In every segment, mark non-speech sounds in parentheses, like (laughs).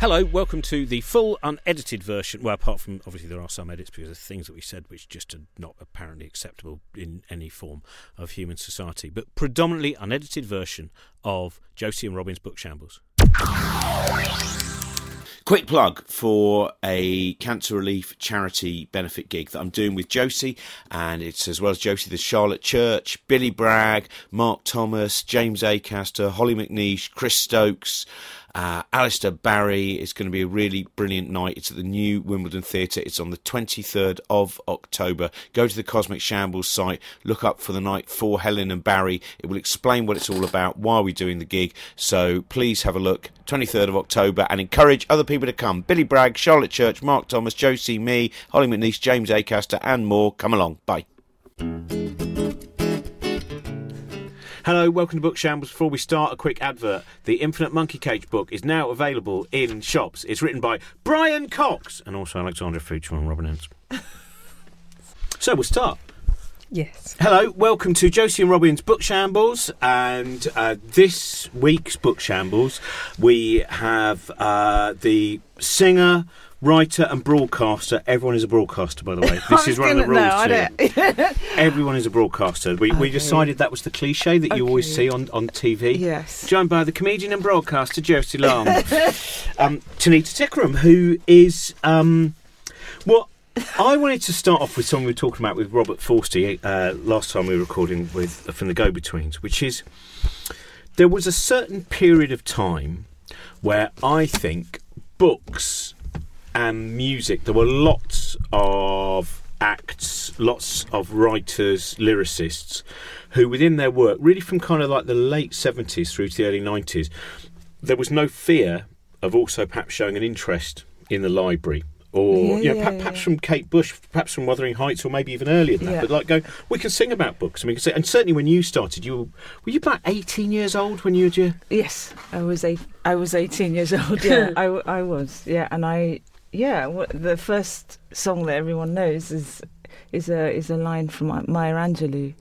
Hello, welcome to the full unedited version. Well, apart from obviously there are some edits because of things that we said which just are not apparently acceptable in any form of human society, but predominantly unedited version of Josie and Robin's Book Shambles. Quick plug for a cancer relief charity benefit gig that I'm doing with Josie, and it's as well as Josie, the Charlotte Church, Billy Bragg, Mark Thomas, James Acaster, Holly McNish, Chris Stokes. Uh, Alistair Barrie is going to be a really brilliant night. It's at the new Wimbledon Theatre. It's on the 23rd of October. Go to the Cosmic Shambles site, look up for the night for Helen and Barry. It will explain what it's all about, why we're doing the gig. So please have a look. 23rd of October and encourage other people to come. Billy Bragg, Charlotte Church, Mark Thomas, Josie, me, Holly McNish, James Acaster, and more. Come along. Bye. Hello, welcome to Book Shambles. Before we start, a quick advert. The Infinite Monkey Cage book is now available in shops. It's written by Brian Cox and also Alexandra Fuchs and Robin Ince. (laughs) so we'll start. Yes. Hello, welcome to Josie and Robin's Book Shambles. And uh, this week's Book Shambles, we have uh, the singer, writer, and broadcaster. Everyone is a broadcaster, by the way. (laughs) This is one of the rules. No, (laughs) Everyone is a broadcaster. We, we decided that was the cliche that you always see on, on TV. Yes. Joined by the comedian and broadcaster Josie Long. (laughs) um, Tanita Tikaram, who is. Um, well, I wanted to start off with something we were talking about with Robert Forster uh, last time we were recording with from the Go Betweens, which is there was a certain period of time where I think books and music, there were lots of acts, lots of writers, lyricists, who within their work, really from kind of like the late 70s through to the early 90s, there was no fear of also perhaps showing an interest in the library. Or Yeah, you know, yeah, perhaps, yeah. from Kate Bush, perhaps from Wuthering Heights, or maybe even earlier than that. But like, go, we can sing about books, and we can say, and certainly when you started, you were, were you about eighteen years old when you were. your Yes, I was eight, I was 18 years old. Yeah, (laughs) I, I was. Yeah, and I yeah, the first song that everyone knows is is a is a line from Ma- Maya Angelou,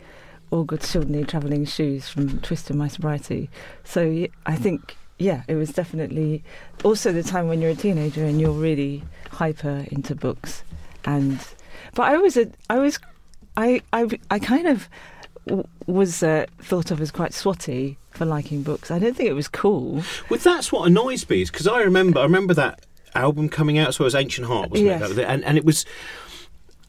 "All good children need travelling shoes" from Twist of My Sobriety. So I think yeah, it was definitely also the time when you're a teenager and you're really hyper into books, and but I was a I was I I I kind of was uh, thought of as quite swotty for liking books. I don't think it was cool. Well, that's what annoys me is because I remember, I remember that album coming out as well as Ancient Heart, wasn't Yes. it? And and it was,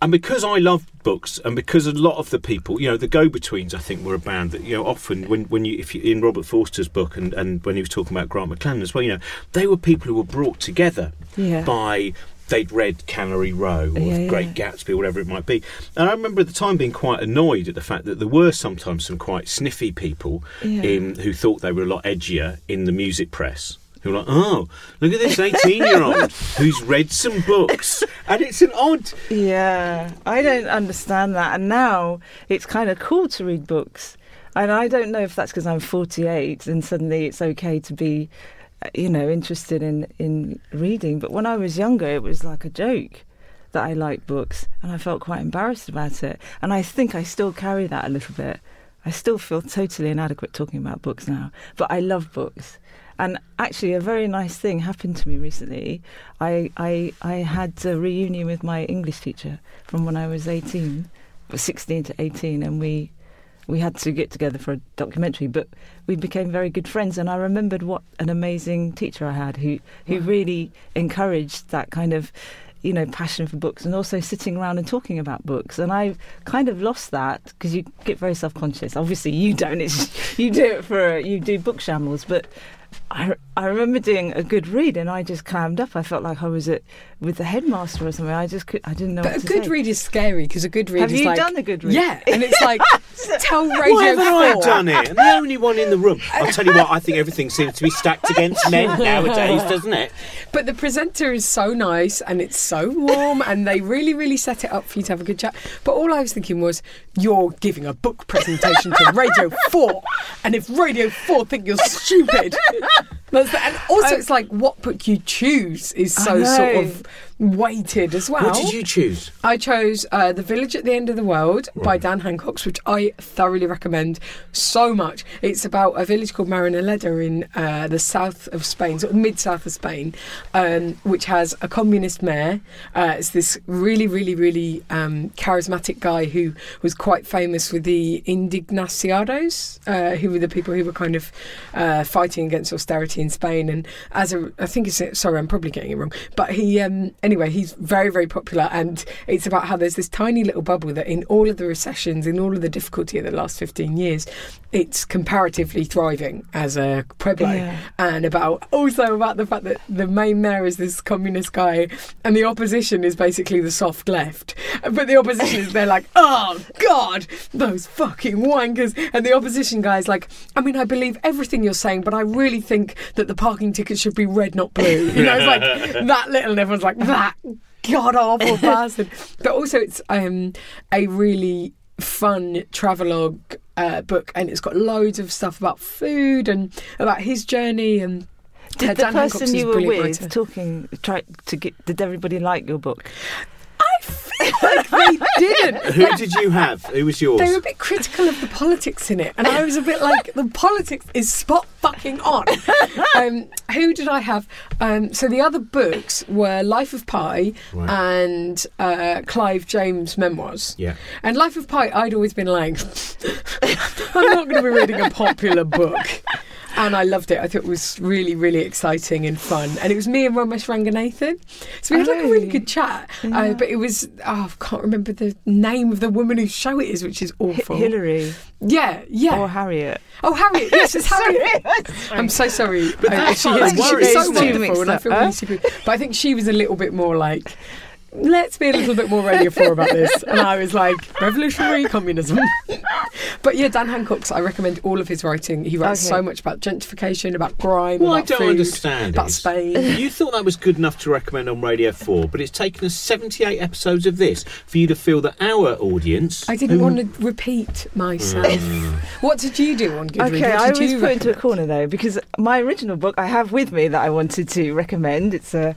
and because I loved books, and because a lot of the people, you know, the Go Betweens, I think, were a band that you know often when when you if you in Robert Forster's book and and when he was talking about Grant McLennan as well, you know, they were people who were brought together Yeah. by. They'd read Cannery Row or Yeah, yeah. Great Gatsby, or whatever it might be. And I remember at the time being quite annoyed at the fact that there were sometimes some quite sniffy people Yeah. in who thought they were a lot edgier in the music press. Who are like, oh, look at this 18 year old who's read some books. And it's an odd. Yeah, I don't understand that. And now it's kind of cool to read books. And I don't know if that's because I'm 48 and suddenly it's okay to be, uh, you know, interested in, in reading. But when I was younger, it was like a joke that I liked books and I felt quite embarrassed about it. And I think I still carry that a little bit. I still feel totally inadequate talking about books now, but I love books. And actually, a very nice thing happened to me recently. I, I, I had a reunion with my English teacher from when I was 18, 16 to 18, and we, we had to get together for a documentary, but we became very good friends. And I remembered what an amazing teacher I had who, who really encouraged that kind of you know, passion for books and also sitting around and talking about books. And I've kind of lost that because you get very self conscious. Obviously, you don't. It's (laughs) you do it for you do book shambles, but. I, I remember doing a good read and I just clammed up. I felt like I was at with the headmaster or something. I just could, I didn't know. But what a to good say. read is scary because a good read Have is you like done a good read? yeah, and it's like (laughs) tell radio. Why Radio haven't I Four. done it? I'm the only one in the room. I'll tell you what, I think everything seems to be stacked against men (laughs) nowadays, doesn't it? But the presenter is so nice and it's so warm and they really, really set it up for you to have a good chat. But all I was thinking was, you're giving a book presentation to Radio 4 and if Radio 4 think you're stupid. (laughs) And also, it's like what book you choose is so sort of weighted as well. What did you choose? I chose uh, The Village at the End of the World by Dan Hancox, which I thoroughly recommend so much. It's about a village called Marinaleda in uh, the south of Spain, sort of mid south of Spain, um, which has a communist mayor. Uh, it's this really, really, really um, charismatic guy who was quite famous with the Indignaciados, uh, who were the people who were kind of uh, fighting against austerity in Spain. And as a, I think it's, sorry, I'm probably getting it wrong, but he, um, anyway, he's very, very popular. And it's about how there's this tiny little bubble that in all of the recessions, in all of the difficulty of the last 15 years, it's comparatively thriving as a pueblo. Yeah. And about also about the fact that the main mayor is this communist guy and the opposition is basically the soft left. But the opposition is, they're like, (laughs) oh, God, those fucking wankers. And the opposition guy's like, I mean, I believe everything you're saying, but I really think that the parking ticket should be red, not blue. You know, it's like (laughs) that little, and everyone's like, that god awful (laughs) person. But also, it's um, a really fun travelogue uh, book, and it's got loads of stuff about food and about his journey. And Did uh, the Dan person is you were with writer. talking try to get? Did everybody like your book? I feel like they didn't. Who did you have? Who was yours? They were a bit critical of the politics in it, and I was a bit like, the politics is spot fucking on. Um, who did I have? Um, so the other books were Life of Pi Right. and uh, Clive James memoirs. Yeah. And Life of Pi, I'd always been like, (laughs) I'm not going to be reading a popular book. And I loved it. I thought it was really, really exciting and fun. And it was me and Romesh Ranganathan. So we had like a really Oh. good chat. Uh, but it was, oh, I can't remember the name of the woman whose show it is, which is awful. Hillary Yeah, yeah. or Harriet? oh, Harriet. Yes, it's (laughs) Harriet. (laughs) I'm so sorry. But uh, that's she is. So wonderful, and I feel really stupid. But I think she was a little bit more like, let's be a little bit more Radio 4 about this. And I was like, revolutionary communism. (laughs) but yeah, Dan Hancox's, I recommend all of his writing. He writes Okay. so much about gentrification, about crime, What I don't food, understand about is- Spain. (laughs) You thought that was good enough to recommend on Radio 4, but it's taken us 78 episodes of this for you to feel that our audience. I didn't who- want to repeat myself. Mm. What did you do on Goodreads? Okay, What I did was you put into a corner though because my original book I have with me that I wanted to recommend. It's a,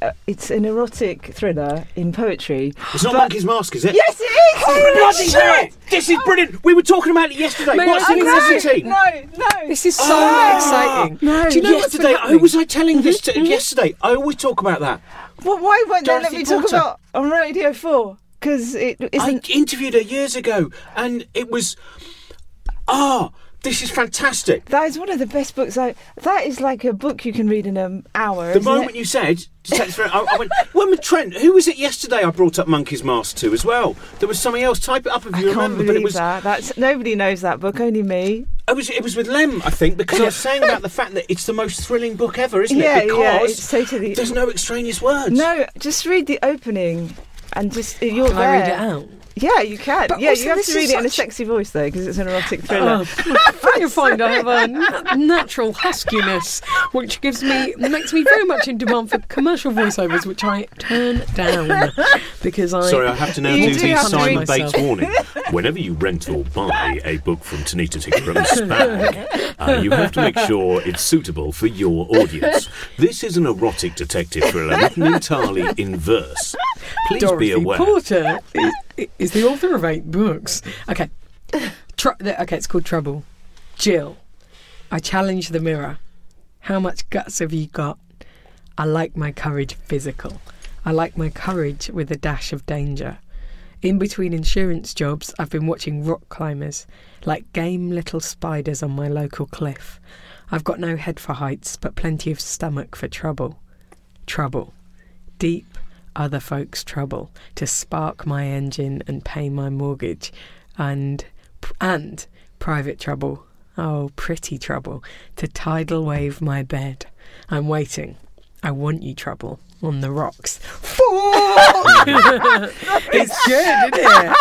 uh, it's an erotic thriller in poetry. It's not But- Monkey's Mask, is it? Yes, it is. Bloody hell! This is brilliant! We were talking about it yesterday. May What's I the say- necessity? No, no. This is so Ah! exciting. No. Do you know what's yesterday, who was I telling this to yesterday? I always talk about that. Well, why won't they let Dorothy me talk about on Radio Four? Because it I interviewed her years ago, and it was. Ah, this is fantastic. That is one of the best books. I that is like a book you can read in an hour. The isn't moment it? you said, to take this for- I, I went, when with Trent, who was it yesterday I brought up Monkey's Mask to as well? There was something else. Type it up if I you can't remember. believe But it was, that. That's nobody knows that book. Only me. it was, it was with Lemn, I think, because I was (laughs) saying about the fact that it's the most thrilling book ever, isn't yeah, it? Because yeah. It's totally. there's no extraneous words. No, just read the opening, and just you're Can there. I read it out? Yeah, you can. But yeah, also you have to read is it in a sexy voice though, because it's an erotic thriller. Oh, (laughs) you find I have a natural huskiness, which gives me makes me very much in demand for commercial voiceovers, which I turn down because I. Sorry, I have to now do do the Simon Bates warning. Whenever you rent or buy a book from Tanita Tikaram's Spag, uh, you have to make sure it's suitable for your audience. This is an erotic detective thriller written entirely in verse. Please Dorothy be aware. Porter is, the author of eight books. Okay, Tr- okay, it's called Trouble. Jill, I challenge the mirror. How much guts have you got? I like my courage physical. I like my courage with a dash of danger. In between insurance jobs, I've been watching rock climbers, like game little spiders on my local cliff. I've got no head for heights, but plenty of stomach for trouble. Trouble. Deep other folks' trouble to spark my engine and pay my mortgage, and and private trouble. Oh, pretty trouble to tidal wave my bed. I'm waiting. I want you trouble on the rocks. (laughs) (laughs) it's good, isn't it?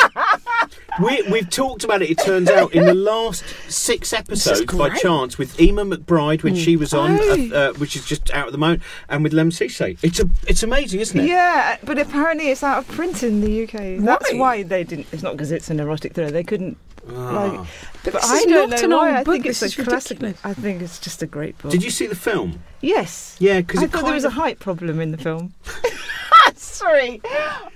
We, we've talked about it, it turns out, in the last six episodes by chance with Eimear McBride when she was on, Oh. uh, uh, which is just out at the moment, and with Lemn Sissay. It's, a, it's amazing, isn't it? Yeah, but apparently it's out of print in the UK. That's Why? why they didn't. It's not because it's an erotic thriller. They couldn't. Ah. Like, but this I is don't not know an why. old I think book, it's this a classic. ridiculous. I think it's just a great book. Did you see the film? Yes. Yeah, because I it thought kind there was a of- height problem in the film. (laughs) (laughs) Sorry,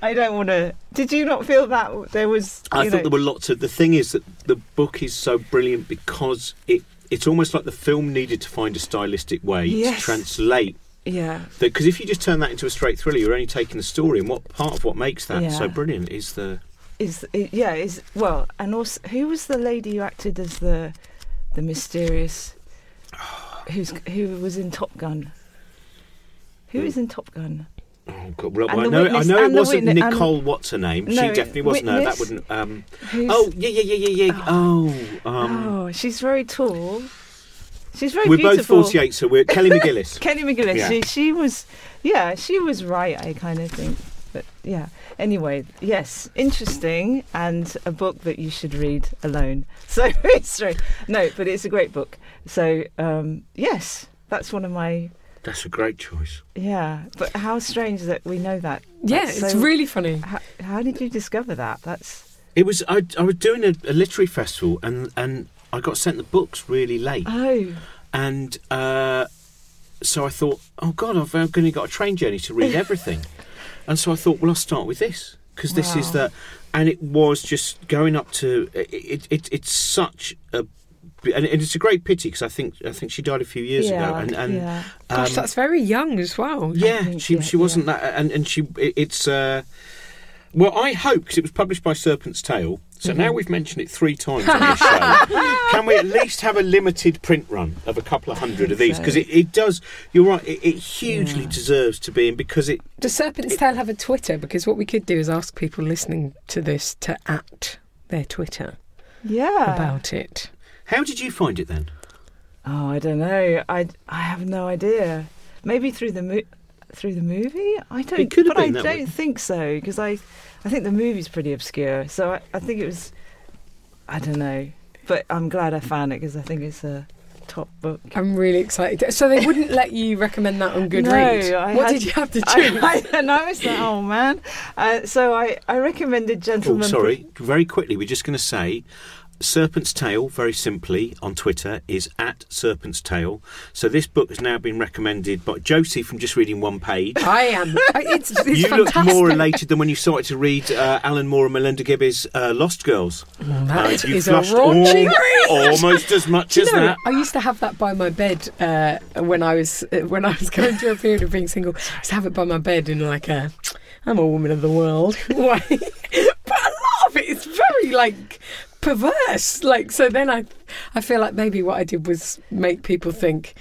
I don't want to. Did you not feel that there was? I thought know- there were lots of. The thing is that the book is so brilliant because it. It's almost like the film needed to find a stylistic way Yes. to translate Yeah, because if you just turn that into a straight thriller, you're only taking the story, and what part of what makes that Yeah. so brilliant is the is yeah is well, and also who was the lady who acted as the the mysterious who's who was in Top Gun? Who is in Top Gun? Oh god, well, And I know, witness- I know it and wasn't witness- and- Nicole. what's her name? she definitely wasn't. No, that wouldn't. Um, oh yeah, yeah, yeah, yeah, yeah. Oh, um, oh, she's very tall. She's very we're beautiful. both 48, so we're Kelly McGillis. (laughs) Kelly McGillis. Yeah. She, she was, yeah, she was right. I kind of think, but yeah. Anyway, yes, interesting, and a book that you should read alone. (laughs) So it's true. No, but it's a great book. So um, yes, that's one of my That's a great choice. yeah. But how strange that we know that. Yeah, That's it's so- really funny. How, how did you discover that? That's It was I, I was doing a, a literary festival and and I got sent the books really late oh and uh, so I thought oh god I've only got a train journey to read (laughs) everything and so I thought well I'll start with this because this is Wow. the and it was just going up to it, it, it it's such a and it's a great pity because I think I think she died a few years yeah, ago and and yeah. Gosh, um, that's very young as well. yeah, she yeah, she wasn't that, and and she it, it's uh, well, I hope because it was published by Serpent's Tail. So Mm-hmm. now we've mentioned it three times on this show. (laughs) Can we at least have a limited print run of a couple of hundred of these? so. Because it, it does. You're right. It, it hugely Yeah. deserves to be in because it. Does Serpent's Tail have a Twitter? Because what we could do is ask people listening to this to at their Twitter yeah. about it. How did you find it then? Oh, I don't know. I I have no idea. Maybe through the mo- through the movie. I don't. It could have but been I that don't way. think so because I I think the movie's pretty obscure. So I, I think it was. I don't know, but I'm glad I found it because I think it's a top book. I'm really excited. So they wouldn't let you recommend that on (laughs) Goodreads? No, I what had- did you have to (laughs) choose? I, I, and I was like, oh man. Uh, so I I recommended Gentleman. Oh, Gentleman. sorry. Very quickly, we're just going to say. Serpent's Tail, very simply, on Twitter is at Serpent's Tail. So this book has now been recommended by Josie from just reading one page. (laughs) I am. It's, it's you fantastic. look more elated than when you started to read uh, Alan Moore and Melinda Gebbie's uh, Lost Girls. That Uh, you is a flushed raunchy al- almost as much as know, that. I used to have that by my bed uh, when I was uh, when I was going through a period of being single. I used to have it by my bed in like a I'm a woman of the world (laughs) way. (laughs) but a lot of it is very like perverse. Like so, then I I feel like maybe what I did was make people think.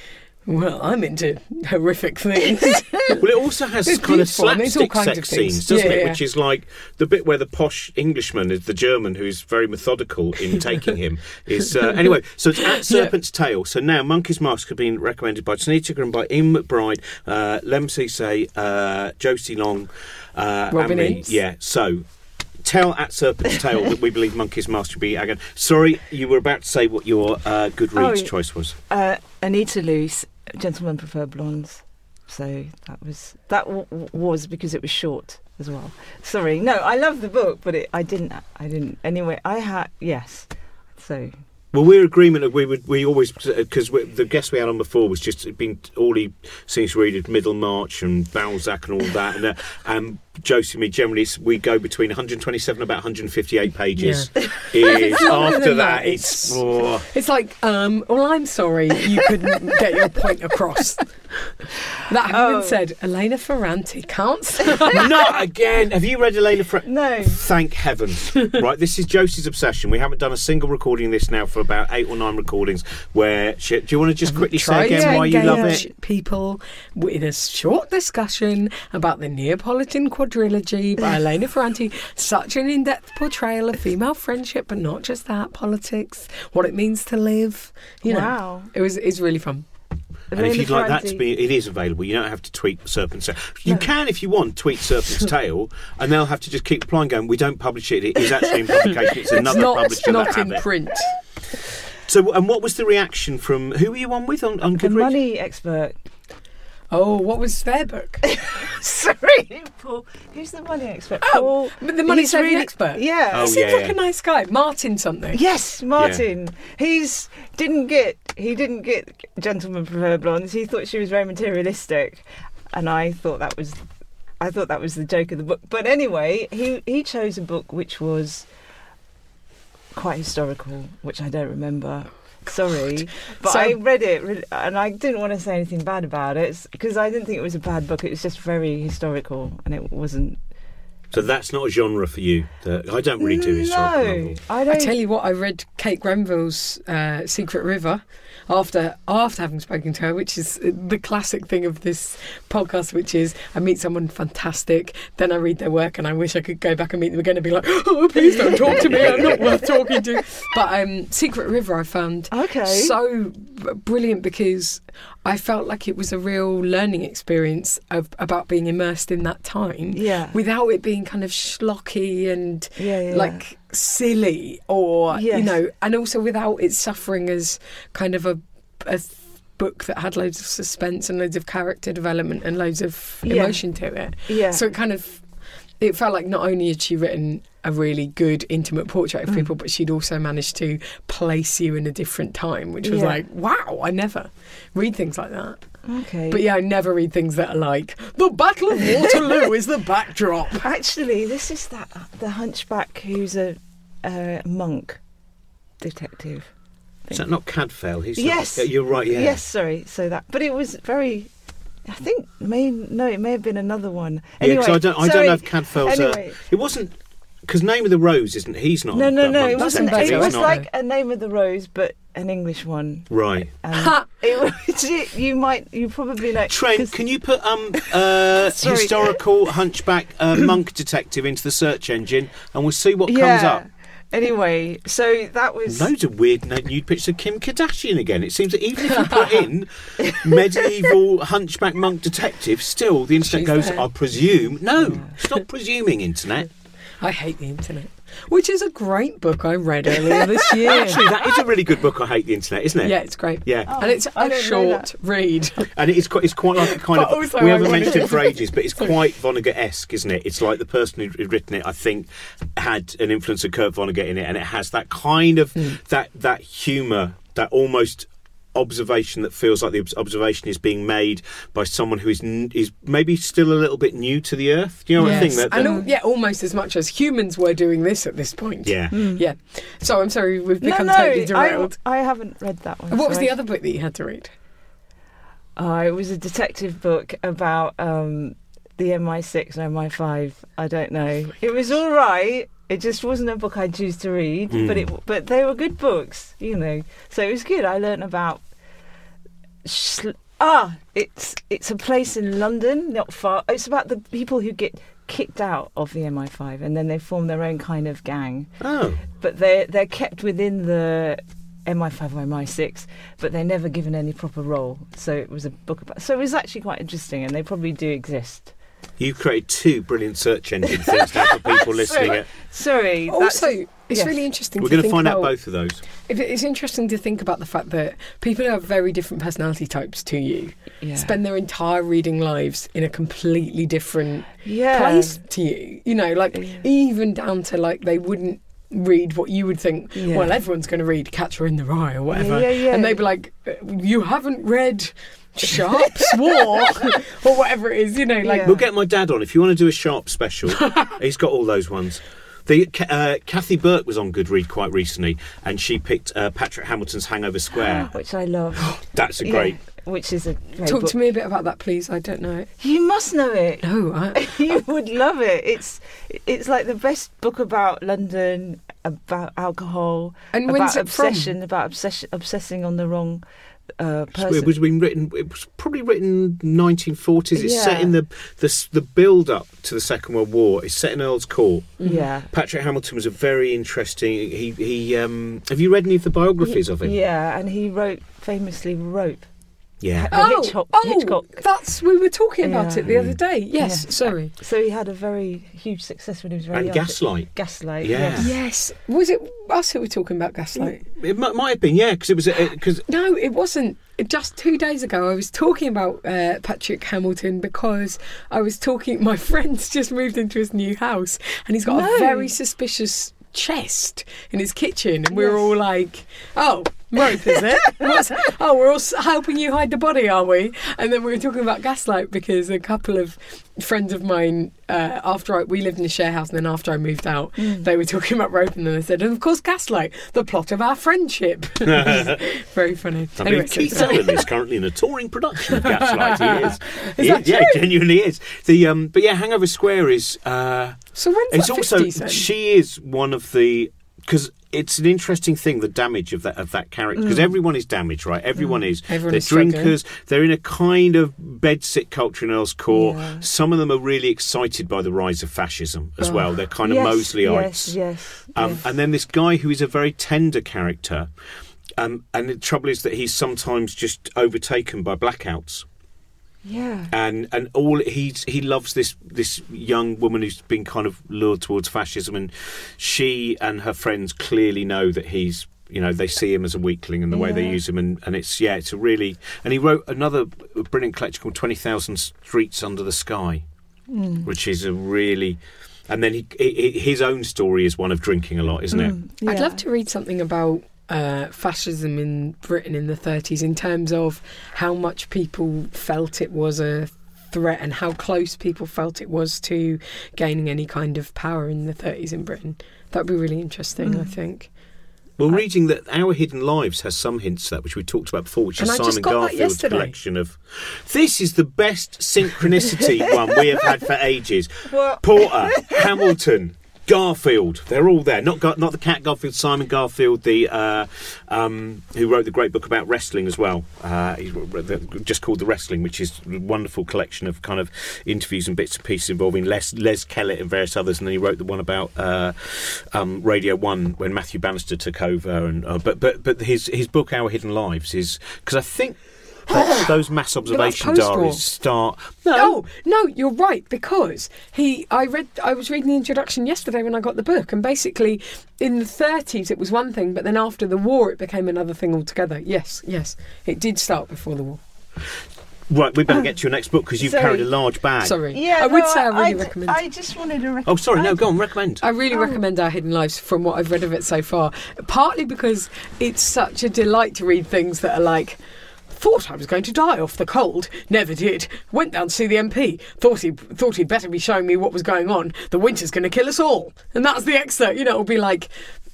Well, I'm into horrific things. (laughs) Well, it also has It's kind of beautiful. I mean, it's all slapstick kinds of sex scenes, doesn't Yeah, it? yeah. Which is like the bit where the posh Englishman is the German who's very methodical in (laughs) taking him. Is uh, anyway. So it's at Serpent's Tail. So now Monkey's Mask has been recommended by Tanita and by Eimear McBride, uh, Lemn Sissay, uh, Josie Long, uh, Robin and me. Yeah. So. Tell at Serpent's (laughs) Tail that we believe Monkey's should be again. Sorry, you were about to say what your uh, Goodreads Oh, choice was. Uh, Anita Loos, Gentlemen Prefer Blondes. So that was that w- was because it was short as well. Sorry, no, I love the book, but it, I didn't. I didn't. Anyway, I had yes. So Well, we're agreement that we would we always because the guest we had on before was just been all he seems to read is Middlemarch and Balzac and all that, and uh, um, Josie and me generally we go between 127 and about 158 pages. (laughs) Is (laughs) after that, that. it's It's- oh, It's like, um, well, I'm sorry you couldn't get your point across. (laughs) That having Oh. been said, Elena Ferrante can't. (laughs) not again. Have you read Elena? Fra- no. Thank heavens! (laughs) right, this is Josie's obsession. We haven't done a single recording of this now for about eight or nine recordings. Where she, do you want to just quickly say again why you love it? People in a short discussion about the Neapolitan quadrilogy by Elena Ferrante. Such an in-depth portrayal of female friendship, but not just that, politics, what it means to live. You know, Wow. it was it's really fun. And if you'd like that to be, it is available. You don't have to tweet Serpent's Tail. You No. can, if you want, tweet Serpent's (laughs) Tail, and they'll have to just keep replying, going, "We don't publish it. It is actually in publication. It's (laughs) another it's not publisher not that have in it." print. So, and what was the reaction from who were you on with on, on The Goodreads? money expert. Oh, what was their book? (laughs) Sorry, Paul. Who's the money expert? Oh, Paul. but the money he's saving really- expert. Yeah. Oh, he seems yeah, like yeah. a nice guy. Martin something. Yes, Martin. He's didn't get he didn't get gentlemen prefer blondes. He thought she was very materialistic, and I thought that was I thought that was the joke of the book. But anyway, he he chose a book which was quite historical, which I don't remember. Sorry, but So- I read it and I didn't want to say anything bad about it because I didn't think it was a bad book. It was just very historical, and it wasn't. So that's not a genre for you. The- I don't really do historical no, novels. I don't. I tell you what, I read Kate Grenville's uh, Secret River after after having spoken to her, which is the classic thing of this podcast, which is I meet someone fantastic, then I read their work, and I wish I could go back and meet them again and be like, (gasps) oh, please don't talk to me, I'm not (laughs) worth talking to. But um, Secret River, I found Okay. so brilliant because I felt like it was a real learning experience of, about being immersed in that time Yeah. without it being kind of schlocky and Yeah, yeah. like silly or you know and also without it suffering as kind of a, a book that had loads of suspense and loads of character development and loads of Yeah. emotion to it yeah. so it kind of it felt like not only had she written a really good intimate portrait of Mm. people but she'd also managed to place you in a different time which was Yeah. like wow i never read things like that okay. but yeah i never read things that are like the battle of waterloo is the backdrop (laughs) Actually, this is that the hunchback who's a, a monk detective. Is that not Cadfael? He's not- Yes. Yeah, you're right. Yeah. Yes, sorry. So that, but it was very. I think may no, it may have been another one. Yeah, I don't. I sorry. don't know if Cadfael's. Anyway. A, it wasn't because Name of the Rose isn't. He's not. No, no, no. monk It wasn't. It was not. like a name of the rose, but an English one. right. And Ha! it. (laughs) You might. You probably know. Trent, 'cause- can you put um uh (laughs) historical hunchback uh, monk detective into the search engine, and we'll see what comes yeah. up. Anyway, so that was. Loads of weird nude pictures of Kim Kardashian again. It seems that even if you put in (laughs) medieval hunchback monk detective, still the internet She's goes. there. I presume. No, stop presuming, internet. I hate the internet, which is a great book I read earlier this (laughs) year. Actually, that is a really good book. I hate the internet, isn't it? yeah, it's great. Yeah. Oh, and it's I a short read. And it is quite, it's quite like a kind But of. also we I haven't wanted mentioned it for ages, but it's quite Vonnegut esque, isn't it? It's like the person who- who'd written it, I think, had an influence of Kurt Vonnegut in it, and it has that kind of Hmm. that that humour, that almost observation that feels like the observation is being made by someone who is n- is maybe still a little bit new to the earth. Do you know what I think? Yes. That, and that- al- yeah, almost as much as humans were doing this at this point. yeah. Yeah. So I'm sorry, we've become no, totally I, derailed. I haven't read that one. what was so the other book that you had to read? Oh, it was a detective book about um, the MI6 and MI5. I don't know. It was all right. It just wasn't a book I'd choose to read, but it but they were good books, you know. So it was good. I learned about Schl- ah, it's it's a place in London, not far. It's about the people who get kicked out of the MI5 and then they form their own kind of gang Oh, but they're they're kept within the MI5 or MI6, but they're never given any proper role. So it was a book about. So it was actually quite interesting, and they probably do exist. You've created two brilliant search engine things now for people (laughs) listening. Sorry. At, Sorry. that's- Also, it's yes. really interesting. we're to going to think find out both of those. It's interesting to think about the fact that people who have very different personality types to you yeah. spend their entire reading lives in a completely different yeah. place to you. You know, like Yeah. even down to like they wouldn't read what you would think. Yeah. Well, everyone's going to read Catcher in the Rye or whatever, yeah, yeah. and they'd be like, "Uh, "You haven't read." Sharpe's War (laughs) or whatever it is, you know, like Yeah. We'll get my dad on if you want to do a sharp special. (laughs) he's got all those ones. The uh, Kathy Burke was on Goodread quite recently, and she picked uh, Patrick Hamilton's Hangover Square. (gasps) which I love. (gasps) That's a Yeah, great. which is a great Talk book. to me a bit about that, please. I don't know it. You must know it. No, I, (laughs) you would love it. It's it's like the best book about London, about alcohol, and about when's it obsession, about obsession, obsessing on the wrong uh, person. It was been written. It was probably written 1940s. It's set in the the the build up to the Second World War. It's set in Earl's Court. yeah. Patrick Hamilton was a very interesting. He he. Um, have you read any of the biographies of him? Yeah, and he wrote famously Rope. Yeah. Oh, Hitchcock- oh, Hitchcock. that's we were talking about Yeah. it the other day. Yes, Yeah. sorry. So he had a very huge success when he was very And young. Gaslight. Gaslight. Yeah. Yes. Yes, was it us who were talking about Gaslight? It might, might have been, yeah, because it was because No, it wasn't. Just two days ago, I was talking about uh, Patrick Hamilton because I was talking. (laughs) My friend's just moved into his new house, and he's got No. a very suspicious chest in his kitchen, and we were Yes. all like, "Oh, Rope, is it? (laughs) What's, oh, we're all helping you hide the body, are we? And then we were talking about gaslight because a couple of friends of mine, uh, after I, we lived in a share house, and then after I moved out, they were talking about rope, and then they said, and of course, gaslight, the plot of our friendship. (laughs) (laughs) Very funny. I Anyway, mean, so- Keith Allen is currently in a touring production of Gaslight. He is. Is He that yeah, true? genuinely is. The um, but yeah, Hangover Square is. Uh, so when's it's that also 50s then? she is one of the because it's an interesting thing the damage of that of that character because everyone is damaged right everyone is Mm. Everyone they're is struggling. drinkers they're in a kind of bedsit culture in Earl's Court Yeah. some of them are really excited by the rise of fascism as Oh. well they're kind of yes, Mosleyites Yes, yes. um, yes. and then this guy who is a very tender character um, and the trouble is that he's sometimes just overtaken by blackouts yeah. and and all he's he loves this this young woman who's been kind of lured towards fascism and she and her friends clearly know that he's you know they see him as a weakling and the way they use him and, and it's yeah it's a really and he wrote another brilliant collection called 20,000 Streets Under the Sky Mm. which is a really and then he, he his own story is one of drinking a lot isn't it Mm, I'd love to read something about uh, fascism in Britain in the 30s in terms of how much people felt it was a threat and how close people felt it was to gaining any kind of power in the 30s in Britain. That would be really interesting, I Mm. think. Well, reading that Our Hidden Lives has some hints to that, which we talked about before, which is I Simon got Garfield's collection of. This is the best synchronicity (laughs) one we have had for ages. What? Porter, Hamilton, Garfield, they're all there. Not Gar- not the cat Garfield, Simon Garfield, the uh, um, who wrote the great book about wrestling as well. Uh, he's just called The Wrestling, which is a wonderful collection of kind of interviews and bits and pieces involving Les, Les Kellett and various others. And then he wrote the one about uh, um, Radio One when Matthew Bannister took over. And uh, but but but his his book Our Hidden Lives is because I think. That (laughs) those mass observation diaries start. No, no, you're right because he. I read. I was reading the introduction yesterday when I got the book, and basically, in the 30s it was one thing, but then after the war it became another thing altogether. Yes, yes, it did start before the war. Right, we better get to your next book because you've Sorry. carried a large bag. Sorry, Yeah, I would no, say I really d- recommend. I just wanted to recommend. Oh, sorry, no, go on, recommend. I really Oh. recommend Our Hidden Lives from what I've read of it so far. Partly because it's such a delight to read things that are like, thought I was going to die off the cold, never did. Went down to see the MP, thought he thought he'd better be showing me what was going on. The winter's going to kill us all, and that's the excerpt. You know, it'll be like.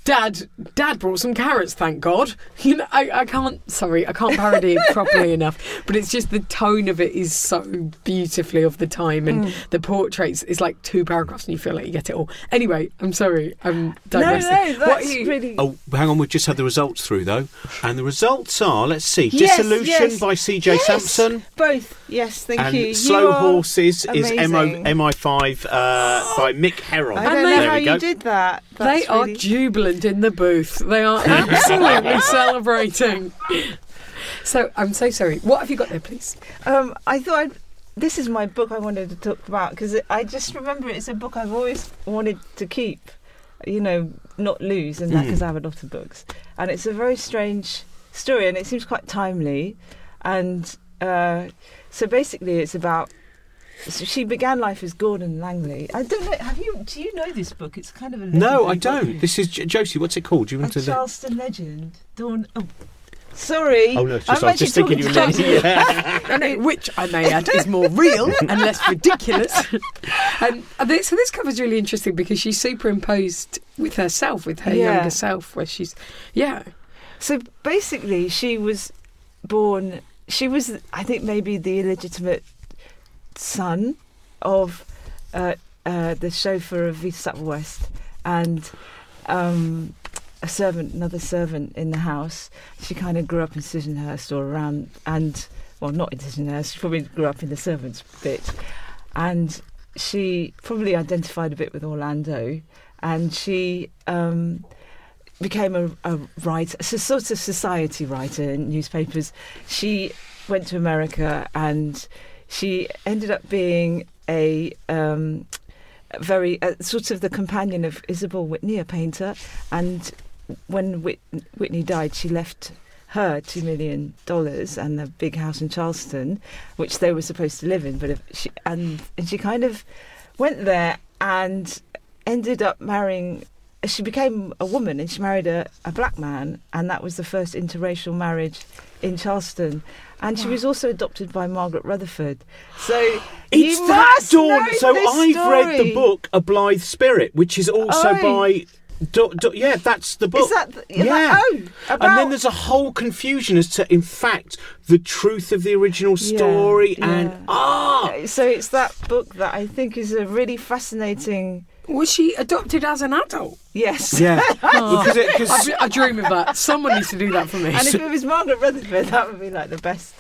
Dad, Dad brought some carrots. Thank God. (laughs) You know, I, I can't. Sorry, I can't parody it properly (laughs) enough. But it's just the tone of it is so beautifully of the time, and the portraits is like two paragraphs, and you feel like you get it all. Anyway, I'm sorry. I'm No, digressing. no, What that's are you- really. Oh, hang on, we've just had the results through though. And the results are, let's see, Yes, Dissolution yes. by CJ Yes, Sansom. Both. Yes, thank And you. You Slow are Horses is MI5 uh, by Mick Herron. I don't they- know how you did that. They That's are jubilant in the booth. They are (laughs) absolutely celebrating. So I'm so sorry. What have you got there, please? Um, I thought I'd, this is my book I wanted to talk about because I just remember it's a book I've always wanted to keep, you know, not lose, and that Mm. because I have a lot of books, and it's a very strange story, and it seems quite timely, and uh, so basically it's about. So she began life as Gordon Langley. I don't know. Have you? Do you know this book? It's kind of a No, I don't. book. This is J- Josie. What's it called? Do you A want to? Charleston legend. Dawn. Oh, sorry. Oh no, it's I'm just, I was just actually thinking you were. talking to Yeah. I know, which I may add is more real and less ridiculous. and (laughs) um, uh, this, so this cover's really interesting because she's superimposed with herself, with her Yeah. younger self, where she's, yeah, So basically, she was born. She was, I think, maybe the illegitimate son of uh, uh, the chauffeur of Sackville-West and um, a servant, another servant in the house. She kind of grew up in Sissinghurst or around, and well, not in Sissinghurst. She probably grew up in the servants' bit, and she probably identified a bit with Orlando, and she. Um, became a, a writer, a sort of society writer in newspapers. She went to America and she ended up being a um, very uh, sort of the companion of Isabel Whitney, a painter. And when Whit- Whitney died, she left her two million dollars and the big house in Charleston, which they were supposed to live in. But she and and she kind of went there and ended up marrying she became a woman and she married a, a black man, and that was the first interracial marriage in Charleston. And she was also adopted by Margaret Rutherford. So (gasps) It's that Dawn. So I've read the book A Blithe Spirit, which is also Oh. by. Do, do, yeah, that's the book. Is that the- yeah? that- oh, and then there's a whole confusion as to, in fact, the truth of the original story. yeah. And ah, So it's that book that I think is a really fascinating. Was she adopted as an adult? Yes. yeah, (laughs) (laughs) because it, I, 'cause- I dream of that. Someone needs to do that for me. And if it (laughs) was Margaret Rutherford, that would be like the best.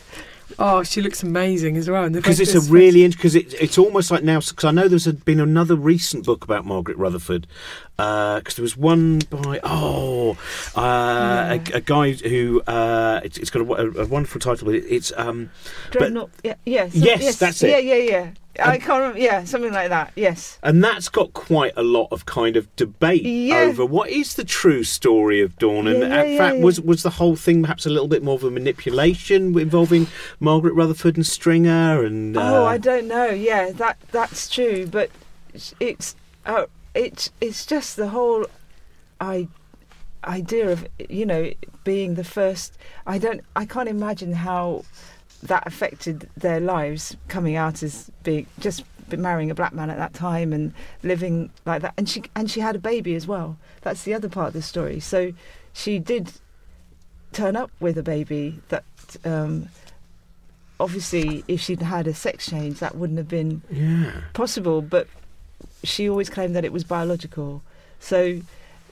Oh, she looks amazing as well. and because it's a that really because it, it's almost like now because I know there's been another recent book about Margaret Rutherford because there was one by oh uh, a, a guy who uh, it's, it's got a, a, a wonderful title but it, it's um Dreadnought. yeah, yes. Yes, that's it. Yeah, yeah, yeah. I can't remember. Yeah, something like that. Yes. and that's got quite a lot of kind of debate Yeah. over what is the true story of Dawn and Yeah, in fact yeah. was was the whole thing perhaps a little bit more of a manipulation involving Margaret Rutherford and Stringer and uh, oh, I don't know. Yeah, that that's true. But it's- it's uh, it's it's just the whole I idea of you know being the first. I don't. I can't imagine how that affected their lives coming out as being just marrying a black man at that time and living like that. And she and she had a baby as well. That's the other part of the story. So she did turn up with a baby that um obviously if she'd had a sex change that wouldn't have been yeah. possible but she always claimed that it was biological. So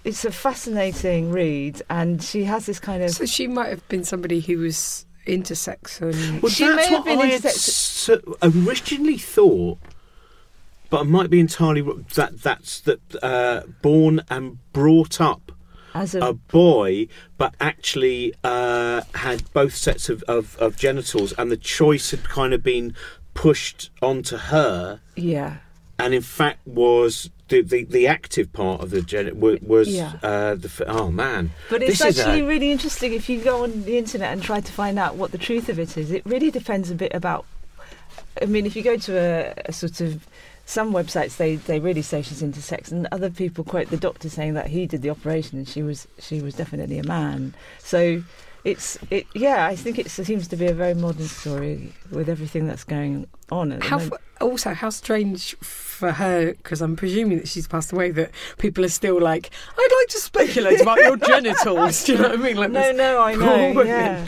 it's a fascinating read and she has this kind of So she might have been somebody who was intersex and Well, She that's may have what been I had sex- s- originally thought, but I might be entirely wrong. That that's that uh, born and brought up as a, a boy, but actually uh, had both sets of, of, of genitals, and the choice had kind of been pushed onto her, yeah and in fact was. The, the, the active part of the gen was, was Yeah. uh, the oh man But it's This is actually a- really interesting if you go on the internet and try to find out what the truth of it is. It really depends a bit about. I mean, if you go to a, a sort of some websites, they, they really say she's intersex, and other people quote the doctor saying that he did the operation and she was she was definitely a man. So it's it yeah. I think it seems to be a very modern story with everything that's going on. At the how f- also how strange for her because I'm presuming that she's passed away that people are still like I'd like to speculate about your (laughs) genitals. Do you know what I mean? Like no, no, I know. women. Yeah.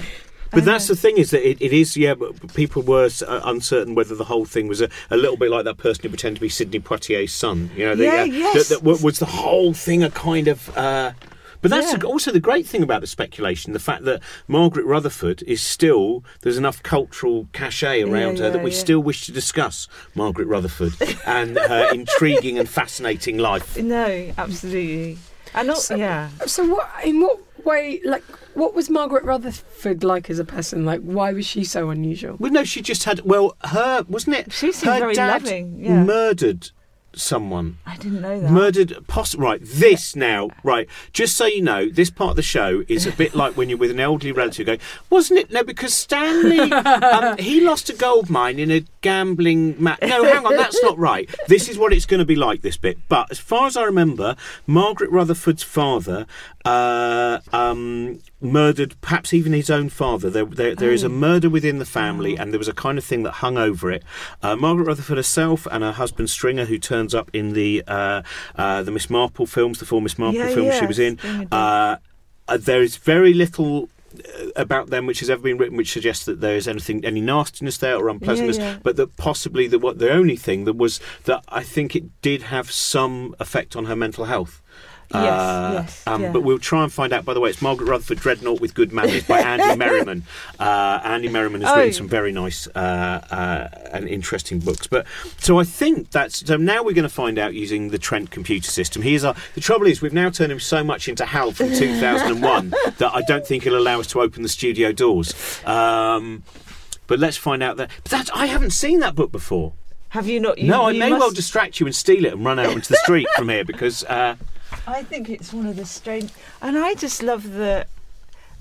But that's the thing is that it, it is yeah. But people were uh, uncertain whether the whole thing was a, a little bit like that person who pretended to be Sidney Poitier's son. You know, the, Yeah, uh, yes. that- that was the whole thing a kind of. Uh, but that's Yeah. also the great thing about the speculation, the fact that Margaret Rutherford is still there's enough cultural cachet around Yeah, her that we yeah. still wish to discuss Margaret Rutherford (laughs) and her intriguing and fascinating life. No, absolutely. And also, yeah. So what? In what way? Like, what was Margaret Rutherford like as a person? Like, why was she so unusual? Well, no, she just had. Well, her wasn't it? She seemed her very dad loving, yeah. murdered someone. I didn't know that. Murdered, poss- right? This now, right? Just so you know, this part of the show is a bit like when you're with an elderly relative going, "Wasn't it?" No, because Stanley, um, (laughs) he lost a gold mine in a gambling match. No, hang on, that's not right. This is what it's going to be like. This bit, but as far as I remember, Margaret Rutherford's father uh, um, murdered, perhaps even his own father. There, there, there is a murder within the family, and there was a kind of thing that hung over it. Uh, Margaret Rutherford herself and her husband Stringer, who turns up in the uh, uh, the Miss Marple films, the four Miss Marple Yeah, films she was in. Uh, uh, there is very little. About them, which has ever been written, which suggests that there is anything, any nastiness there or unpleasantness, yeah. but that possibly the what the only thing that was that I think it did have some effect on her mental health. Yes, Uh, yes, um, yeah. But we'll try and find out. By the way, it's Margaret Rutherford Dreadnought with Good Manners by (laughs) Andy Merriman. Uh, Andy Merriman has Oh. written some very nice uh, uh, and interesting books. But so I think that's so now we're going to find out using the Trent computer system. Here's our, the trouble is we've now turned him so much into Hal from (laughs) 2001 that I don't think he'll allow us to open the studio doors. Um, but let's find out that. But that's, I haven't seen that book before. Have you not? You, no, I may must- well distract you and steal it and run out into the street from here because. I think it's one of the strange, and I just love the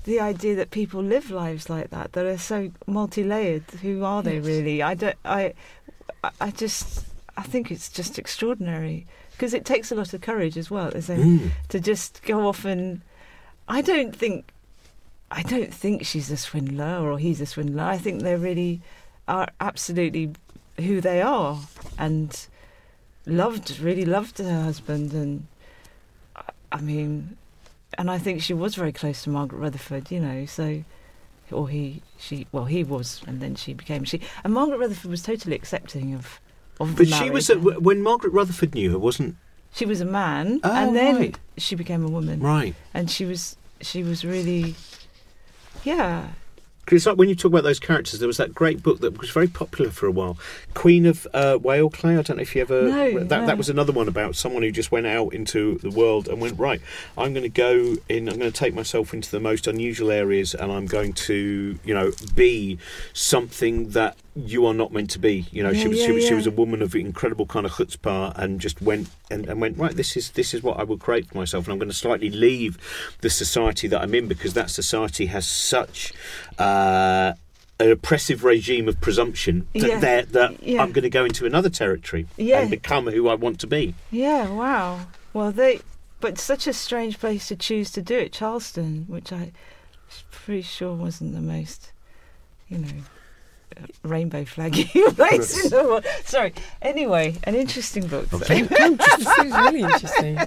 the idea that people live lives like that that are so multi-layered. Who are they Yes. really? I don't. I. I- just. I think it's just extraordinary because it takes a lot of courage as well. So Mm. to just go off and I don't think I don't think she's a swindler or he's a swindler. I think they really are absolutely who they are and loved really loved her husband and I- mean and I think she was very close to Margaret Rutherford, you know, so or he she well he was and then she became she and Margaret Rutherford was totally accepting of of the But she was a, when Margaret Rutherford knew her, wasn't she was a man Oh, and then right. she became a woman right? and she was she was really yeah Because it's like when you talk about those characters, there was that great book that was very popular for a while, Queen of uh, Whale Cay. I don't know if you ever No, that no. that was another one about someone who just went out into the world and went right. I'm going to go in. I'm going to take myself into the most unusual areas, and I'm going to you know be something that you are not meant to be. You know, she was yeah, she was she was a woman of incredible kind of chutzpah and just went and, and went right. This is this is what I will create for myself, and I'm going to slightly leave the society that I'm in because that society has such. Uh, an oppressive regime of presumption that, Yeah. that Yeah. I'm going to go into another territory Yeah. and become who I want to be. yeah wow well they but such a strange place to choose to do it charleston which i pretty sure wasn't the most you know rainbow flaggy (laughs) place in the world sorry anyway an interesting book Okay. (laughs) this is really interesting.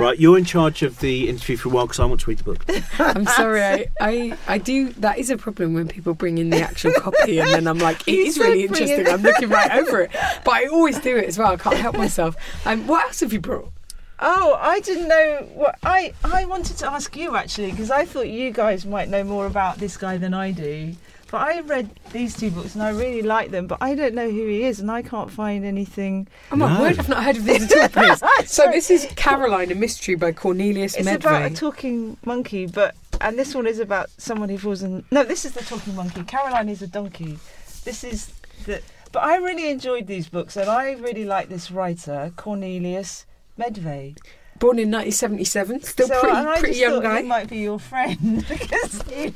Right, you're in charge of the interview for a while because I want to read the book. (laughs) I'm sorry. I, I, I do. That is a problem when people bring in the actual copy, and then I'm like, it You is really interesting. I'm looking right over it, but I always do it as well. I can't help myself. Um, what else have you brought? Oh, I didn't know what I I wanted to ask you actually because I thought you guys might know more about this guy than I do. But I read these two books and I really like them, but I don't know who he is and I can't find anything. Oh my No. word! I've not heard of these at all. (laughs) So this is Caroline, a mystery by Cornelius It's about a talking monkey, but and this one is about someone who falls in. No, this is the talking monkey. Caroline is a donkey. This is the. But I really enjoyed these books and I really like this writer Cornelius Medvei. Born in 1977, still So- and I pretty pretty just young thought guy. He might be your friend (laughs) because you.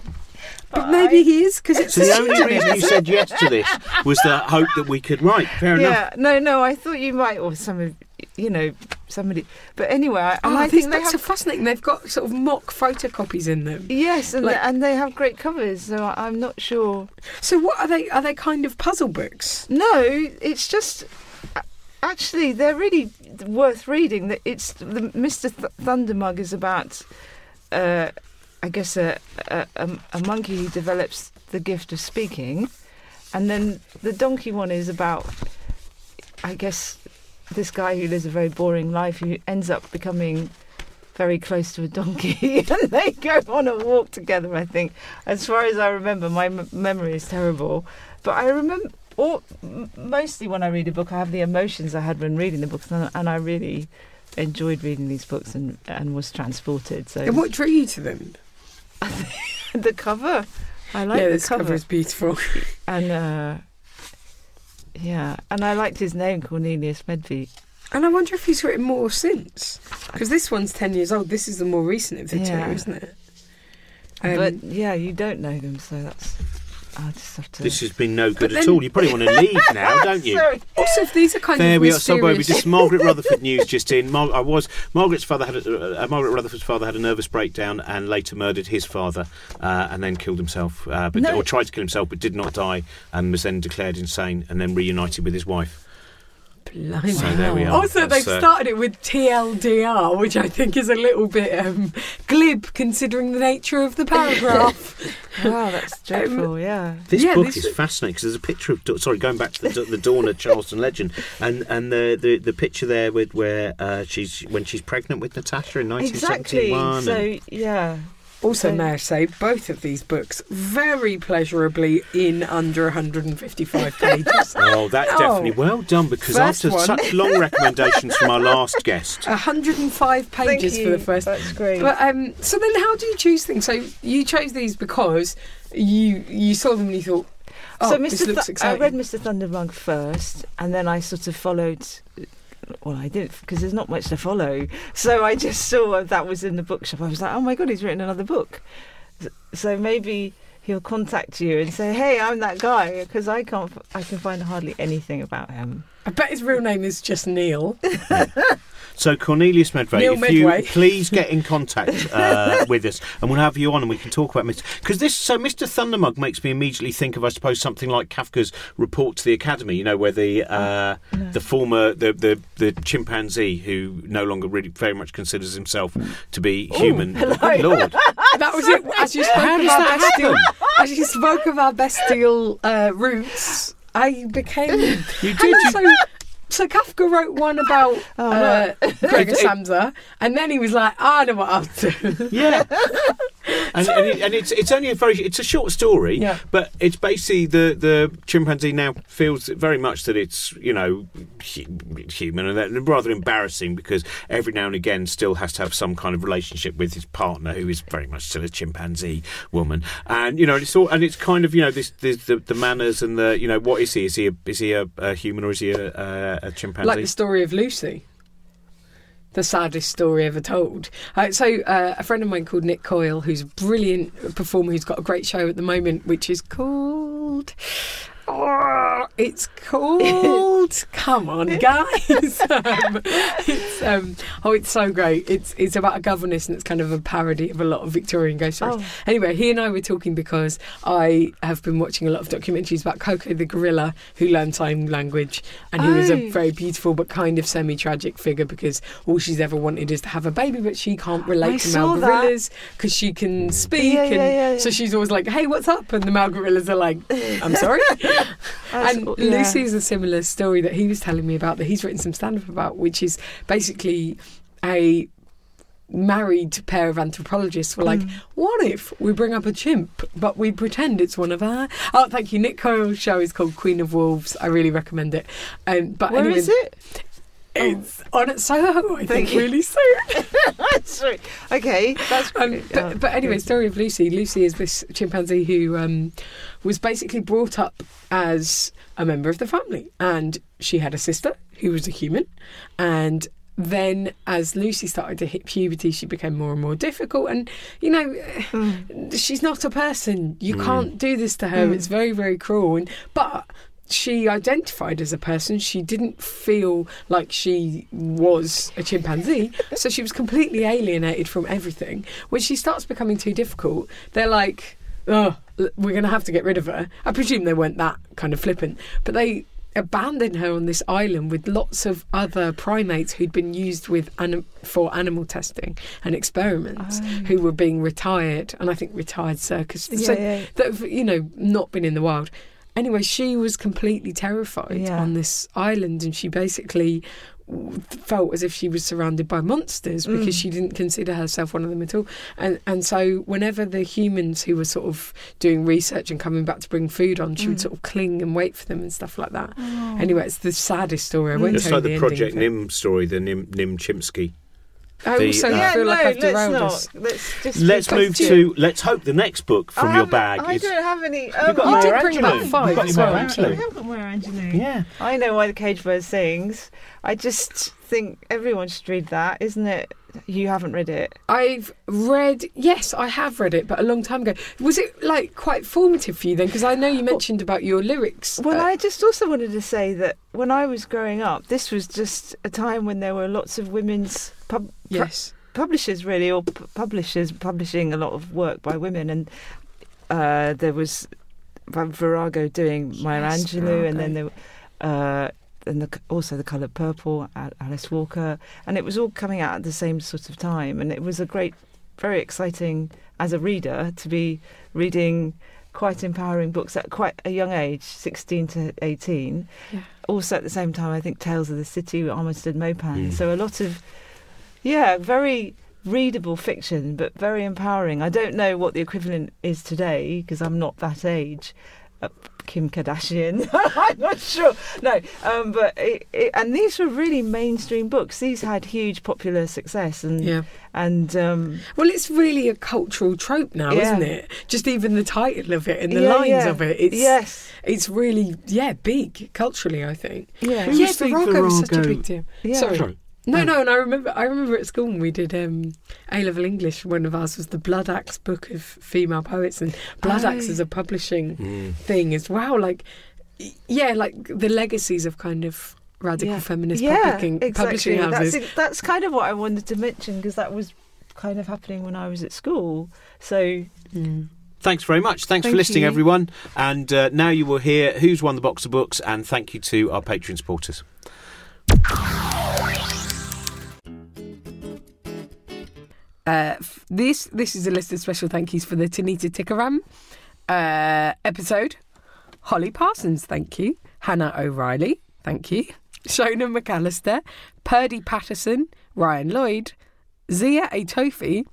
But maybe I- he is because it's So the only reason you said yes to this was the hope that we could write. Fair enough. Yeah, no, no. I thought you might, or some of, you know, somebody. But anyway, I, and Oh, I think they books have. are fascinating. They've got sort of mock photocopies in them. Yes, and like- they, and they have great covers. So I, I'm not sure. So what are they? Are they kind of puzzle books? No, it's just. Actually, they're really worth reading. That It's the Mr. Th- Thundermug is about, uh, I guess, a, a a monkey who develops the gift of speaking, and then the donkey one is about, I guess, this guy who lives a very boring life who ends up becoming very close to a donkey (laughs) and they go on a walk together i think. As far as i remember my m- memory is terrible. But i remember or mostly when i read a book i have the emotions i had when reading the books and, and i really enjoyed reading these books and, and was transported so. And what drew you to them? (laughs) the cover i like yeah, the this cover. cover is beautiful. (laughs) and uh yeah and i liked his name cornelius medvei And I wonder if he's written more since. Because this one's 10 years old. This is the more recent of the Yeah. two, isn't it? Um, but yeah you don't know them so that's i'll just have to This has been no good But at all. You probably want to leave (laughs) now, don't you? Sorry. also, if these are kind There of we are. Somewhere we just Margaret Rutherford (laughs) news just in. Mar- I was Margaret's father had a, uh, Margaret Rutherford's father had a nervous breakdown and later murdered his father uh, and then killed himself, uh, but No. or tried to kill himself but did not die and was then declared insane and then reunited with his wife. Blimey. So there we are. Also, That's, they've uh, started it with TLDR, which I think is a little bit um, glib considering the nature of the paragraph. (laughs) Wow, that's dreadful. yeah. This Yeah, book this- is fascinating because there's a picture of sorry going back to the, the dawn of Charleston legend and and the, the, the picture there with where uh, she's when she's pregnant with Natasha in Exactly. 1971. and- So yeah. Also, So- may I say, both of these books very pleasurably in under 155 (laughs) pages. Oh, that's Oh. definitely well done because First after one. such long recommendations from our last guest, (laughs) 105 Thank pages you. for the first. That's great. But um, so then, how do you choose things? So you chose these because you you saw them and you thought, oh, so this Mr. looks Thu- I read Mr. Thundermug first, and then I sort of followed. Well, I didn't because there's not much to follow. So I just saw that was in the bookshop. I was like, oh my god, he's written another book. So maybe he'll contact you and say, hey, I'm that guy because I can't. f- I can find hardly anything about him. I bet his real name is just Neil. (laughs) So Cornelius Medvei, Neil if Medway. you please get in contact (laughs) uh, with us, and we'll have you on, and we can talk about Mr. Because this, so Mr. Thundermug makes me immediately think of, I suppose, something like Kafka's report to the Academy. You know, where the uh, the former the, the the chimpanzee who no longer really very much considers himself to be human. Good Lord, (laughs) That was it. As you spoke How of does our that bestial, happen? as you spoke of our bestial uh, roots, I became. You did, you- So, so Kafka wrote one about Oh, uh, Gregor Samsa, and then he was like, "I know what I'll do." Yeah. (laughs) and and, it, and it's it's only a very it's a short story, Yeah. but it's basically the the chimpanzee now feels very much that it's you know human and that- rather embarrassing because every now and again still has to have some kind of relationship with his partner who is very much still a chimpanzee woman, and you know it's all and it's kind of you know this, this the the manners and the you know what is he is he a, is he a, a human or is he a, a, a chimpanzee? like the story of Lucy. The saddest story ever told. Uh, so, uh, a friend of mine called Nick Coyle, who's a brilliant performer, who's got a great show at the moment, which is called. Oh, it's called. (laughs) Come on, guys! (laughs) um, it's um, oh, it's so great. It's it's about a governess, and it's kind of a parody of a lot of Victorian ghost stories. Oh. Anyway, he and I were talking because I have been watching a lot of documentaries about Coco the gorilla who learned sign language, and who was a Oh. very beautiful but kind of semi-tragic figure because all she's ever wanted is to have a baby, but she can't relate I to male gorillas because she can speak, yeah, and yeah, yeah. so she's always like, "Hey, what's up?" And the male gorillas are like, "I'm sorry." (laughs) (laughs) And yeah. Lucy's a similar story that he was telling me about that he's written some stand-up about, which is basically a married pair of anthropologists were like, Mm. what if we bring up a chimp, but we pretend it's one of our? Oh, thank you. Nick Coyle's show is called Queen of Wolves. I really recommend it. Um, but Where anyway, is it? It's on at Soho, I think, Thank really soon. Sorry. (laughs) Okay, that's Um, but, Oh, but anyway, good. story of Lucy. Lucy is this chimpanzee who um, was basically brought up as a member of the family, and she had a sister who was a human, and then as Lucy started to hit puberty, she became more and more difficult. And you know, Mm. she's not a person. You can't do this to her. Mm. It's very, very cruel. And but she identified as a person. She didn't feel like she was a chimpanzee, (laughs) so she was completely alienated from everything. When she starts becoming too difficult, they're like, "Oh, we're going to have to get rid of her." I presume they weren't that kind of flippant, but they abandoned her on this island with lots of other primates who'd been used with anim- for animal testing and experiments Oh. who were being retired and I think retired circus Yeah, so yeah. that have you know not been in the wild anyway she was completely terrified Yeah. on this island and she basically felt as if she was surrounded by monsters because Mm. she didn't consider herself one of them at all and and so whenever the humans who were sort of doing research and coming back to bring food on she would Mm. sort of cling and wait for them and stuff like that Oh. anyway it's the saddest story I Mm. won't It's tell like you the the Project ending of it. Nim story, the Nim Nim Chimpsky. I the, also uh, yeah, feel no, like I've let's derailed not. us Let's just Let's move to- to. Let's hope the next book from your bag I is. don't have any. You've Oh, got I You did Maya bring about Angelou. five You've got as Maya well, I actually. Angelou. have got Maya Angelou. Yeah. I know why the cage bird sings. I just think everyone should read that, isn't it? You haven't read it. I've read, yes, I have read it, but a long time ago. Was it like quite formative for you then? Because I know you mentioned about your lyrics. Well, uh, I just also wanted to say that when I was growing up, this was just a time when there were lots of women's pub- pu- yes, publishers, really, or p- publishers publishing a lot of work by women, and uh, there was Virago doing Maya Yes, Angelou, and then there, uh, and the, also the Colour Purple, Alice Walker, and it was all coming out at the same sort of time, and it was a great, very exciting as a reader to be reading quite empowering books at quite a young age, 16 to 18. Yeah. Also at the same time, I think Tales of the City, with Armistead Maupin. Mm. So a lot of, yeah, very readable fiction, but very empowering. I don't know what the equivalent is today because I'm not that age. Uh, Kim Kardashian, (laughs) I'm not sure. No, um, but it, it, and these were really mainstream books. These had huge popular success, and yeah. and um, Well, it's really a cultural trope now, Yeah. isn't it? Just even the title of it and the yeah, lines yeah. of it. It's yes, it's really yeah big culturally. I think. yeah, Who was yeah, the Virago was such a big deal. yeah. Sorry. Sorry. No, Oh. no, and I remember I remember at school when we did um, A level English. One of ours was the Bloodaxe book of female poets, and Blood Oh. Axe is a publishing Mm. thing as well. Like, yeah, like the legacies of kind of radical yeah. feminist yeah, publishing, exactly. publishing houses. That's, that's kind of what I wanted to mention because that was kind of happening when I was at school. So Mm. Thanks very much. Thanks for listening, you. everyone. And uh, now you will hear who's won the box of books. And thank you to our Patreon supporters. Uh, this this is a list of special thank yous for the Tanita Tikaram uh, episode. Holly Parsons, thank you. Hannah O'Reilly, thank you. Shona McAllister, Purdy Patterson, Ryan Lloyd, Zia Atofi,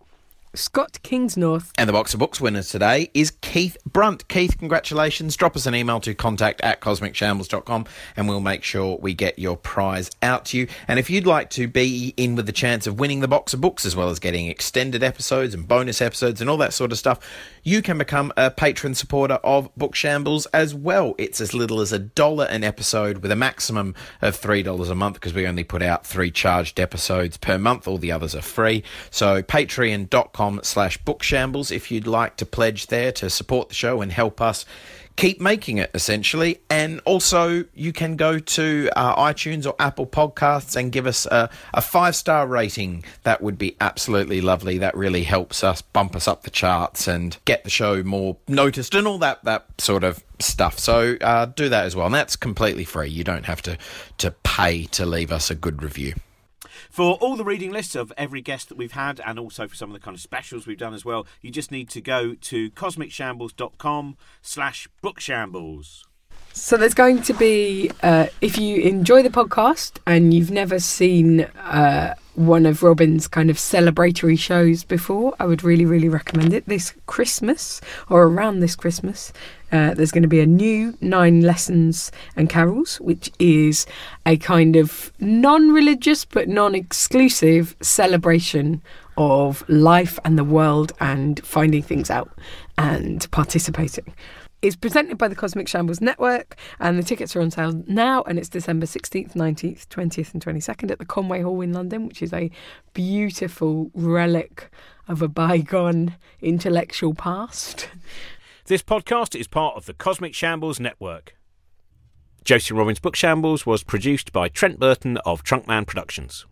Scott Kingsnorth, And the box of books winner today is Keith Brunt. Keith, congratulations. Drop us an email to contact at cosmicshambles.com and we'll make sure we get your prize out to you. And if you'd like to be in with the chance of winning the box of books as well as getting extended episodes and bonus episodes and all that sort of stuff, you can become a patron supporter of Book Shambles as well. It's as little as a dollar an episode with a maximum of $3 a month because we only put out three charged episodes per month. All the others are free. So patreon.com slash bookshambles if you'd like to pledge there to support the show and help us keep making it essentially. And also you can go to uh, itunes or apple podcasts and give us a, a five star rating. That would be absolutely lovely. That really helps us bump us up the charts and get the show more noticed and all that that sort of stuff. So uh, do that as well. And that's completely free. You don't have to to pay to leave us a good review For all the reading lists of every guest that we've had, and also for some of the kind of specials we've done as well, you just need to go to cosmicshambles.com slash bookshambles. So there's going to be, uh, if you enjoy the podcast and you've never seen uh, one of Robin's kind of celebratory shows before, I would really, really recommend it. This Christmas or around this Christmas, uh, there's going to be a new Nine Lessons and Carols, which is a kind of non-religious but non-exclusive celebration of life and the world and finding things out and participating is presented by the Cosmic Shambles Network, and the tickets are on sale now. And it's December 16th, 19th, 20th, and 22nd at the Conway Hall in London, which is a beautiful relic of a bygone intellectual past. (laughs) This podcast is part of the Cosmic Shambles Network. Josie Robbins' Book Shambles was produced by Trent Burton of Trunkman Productions.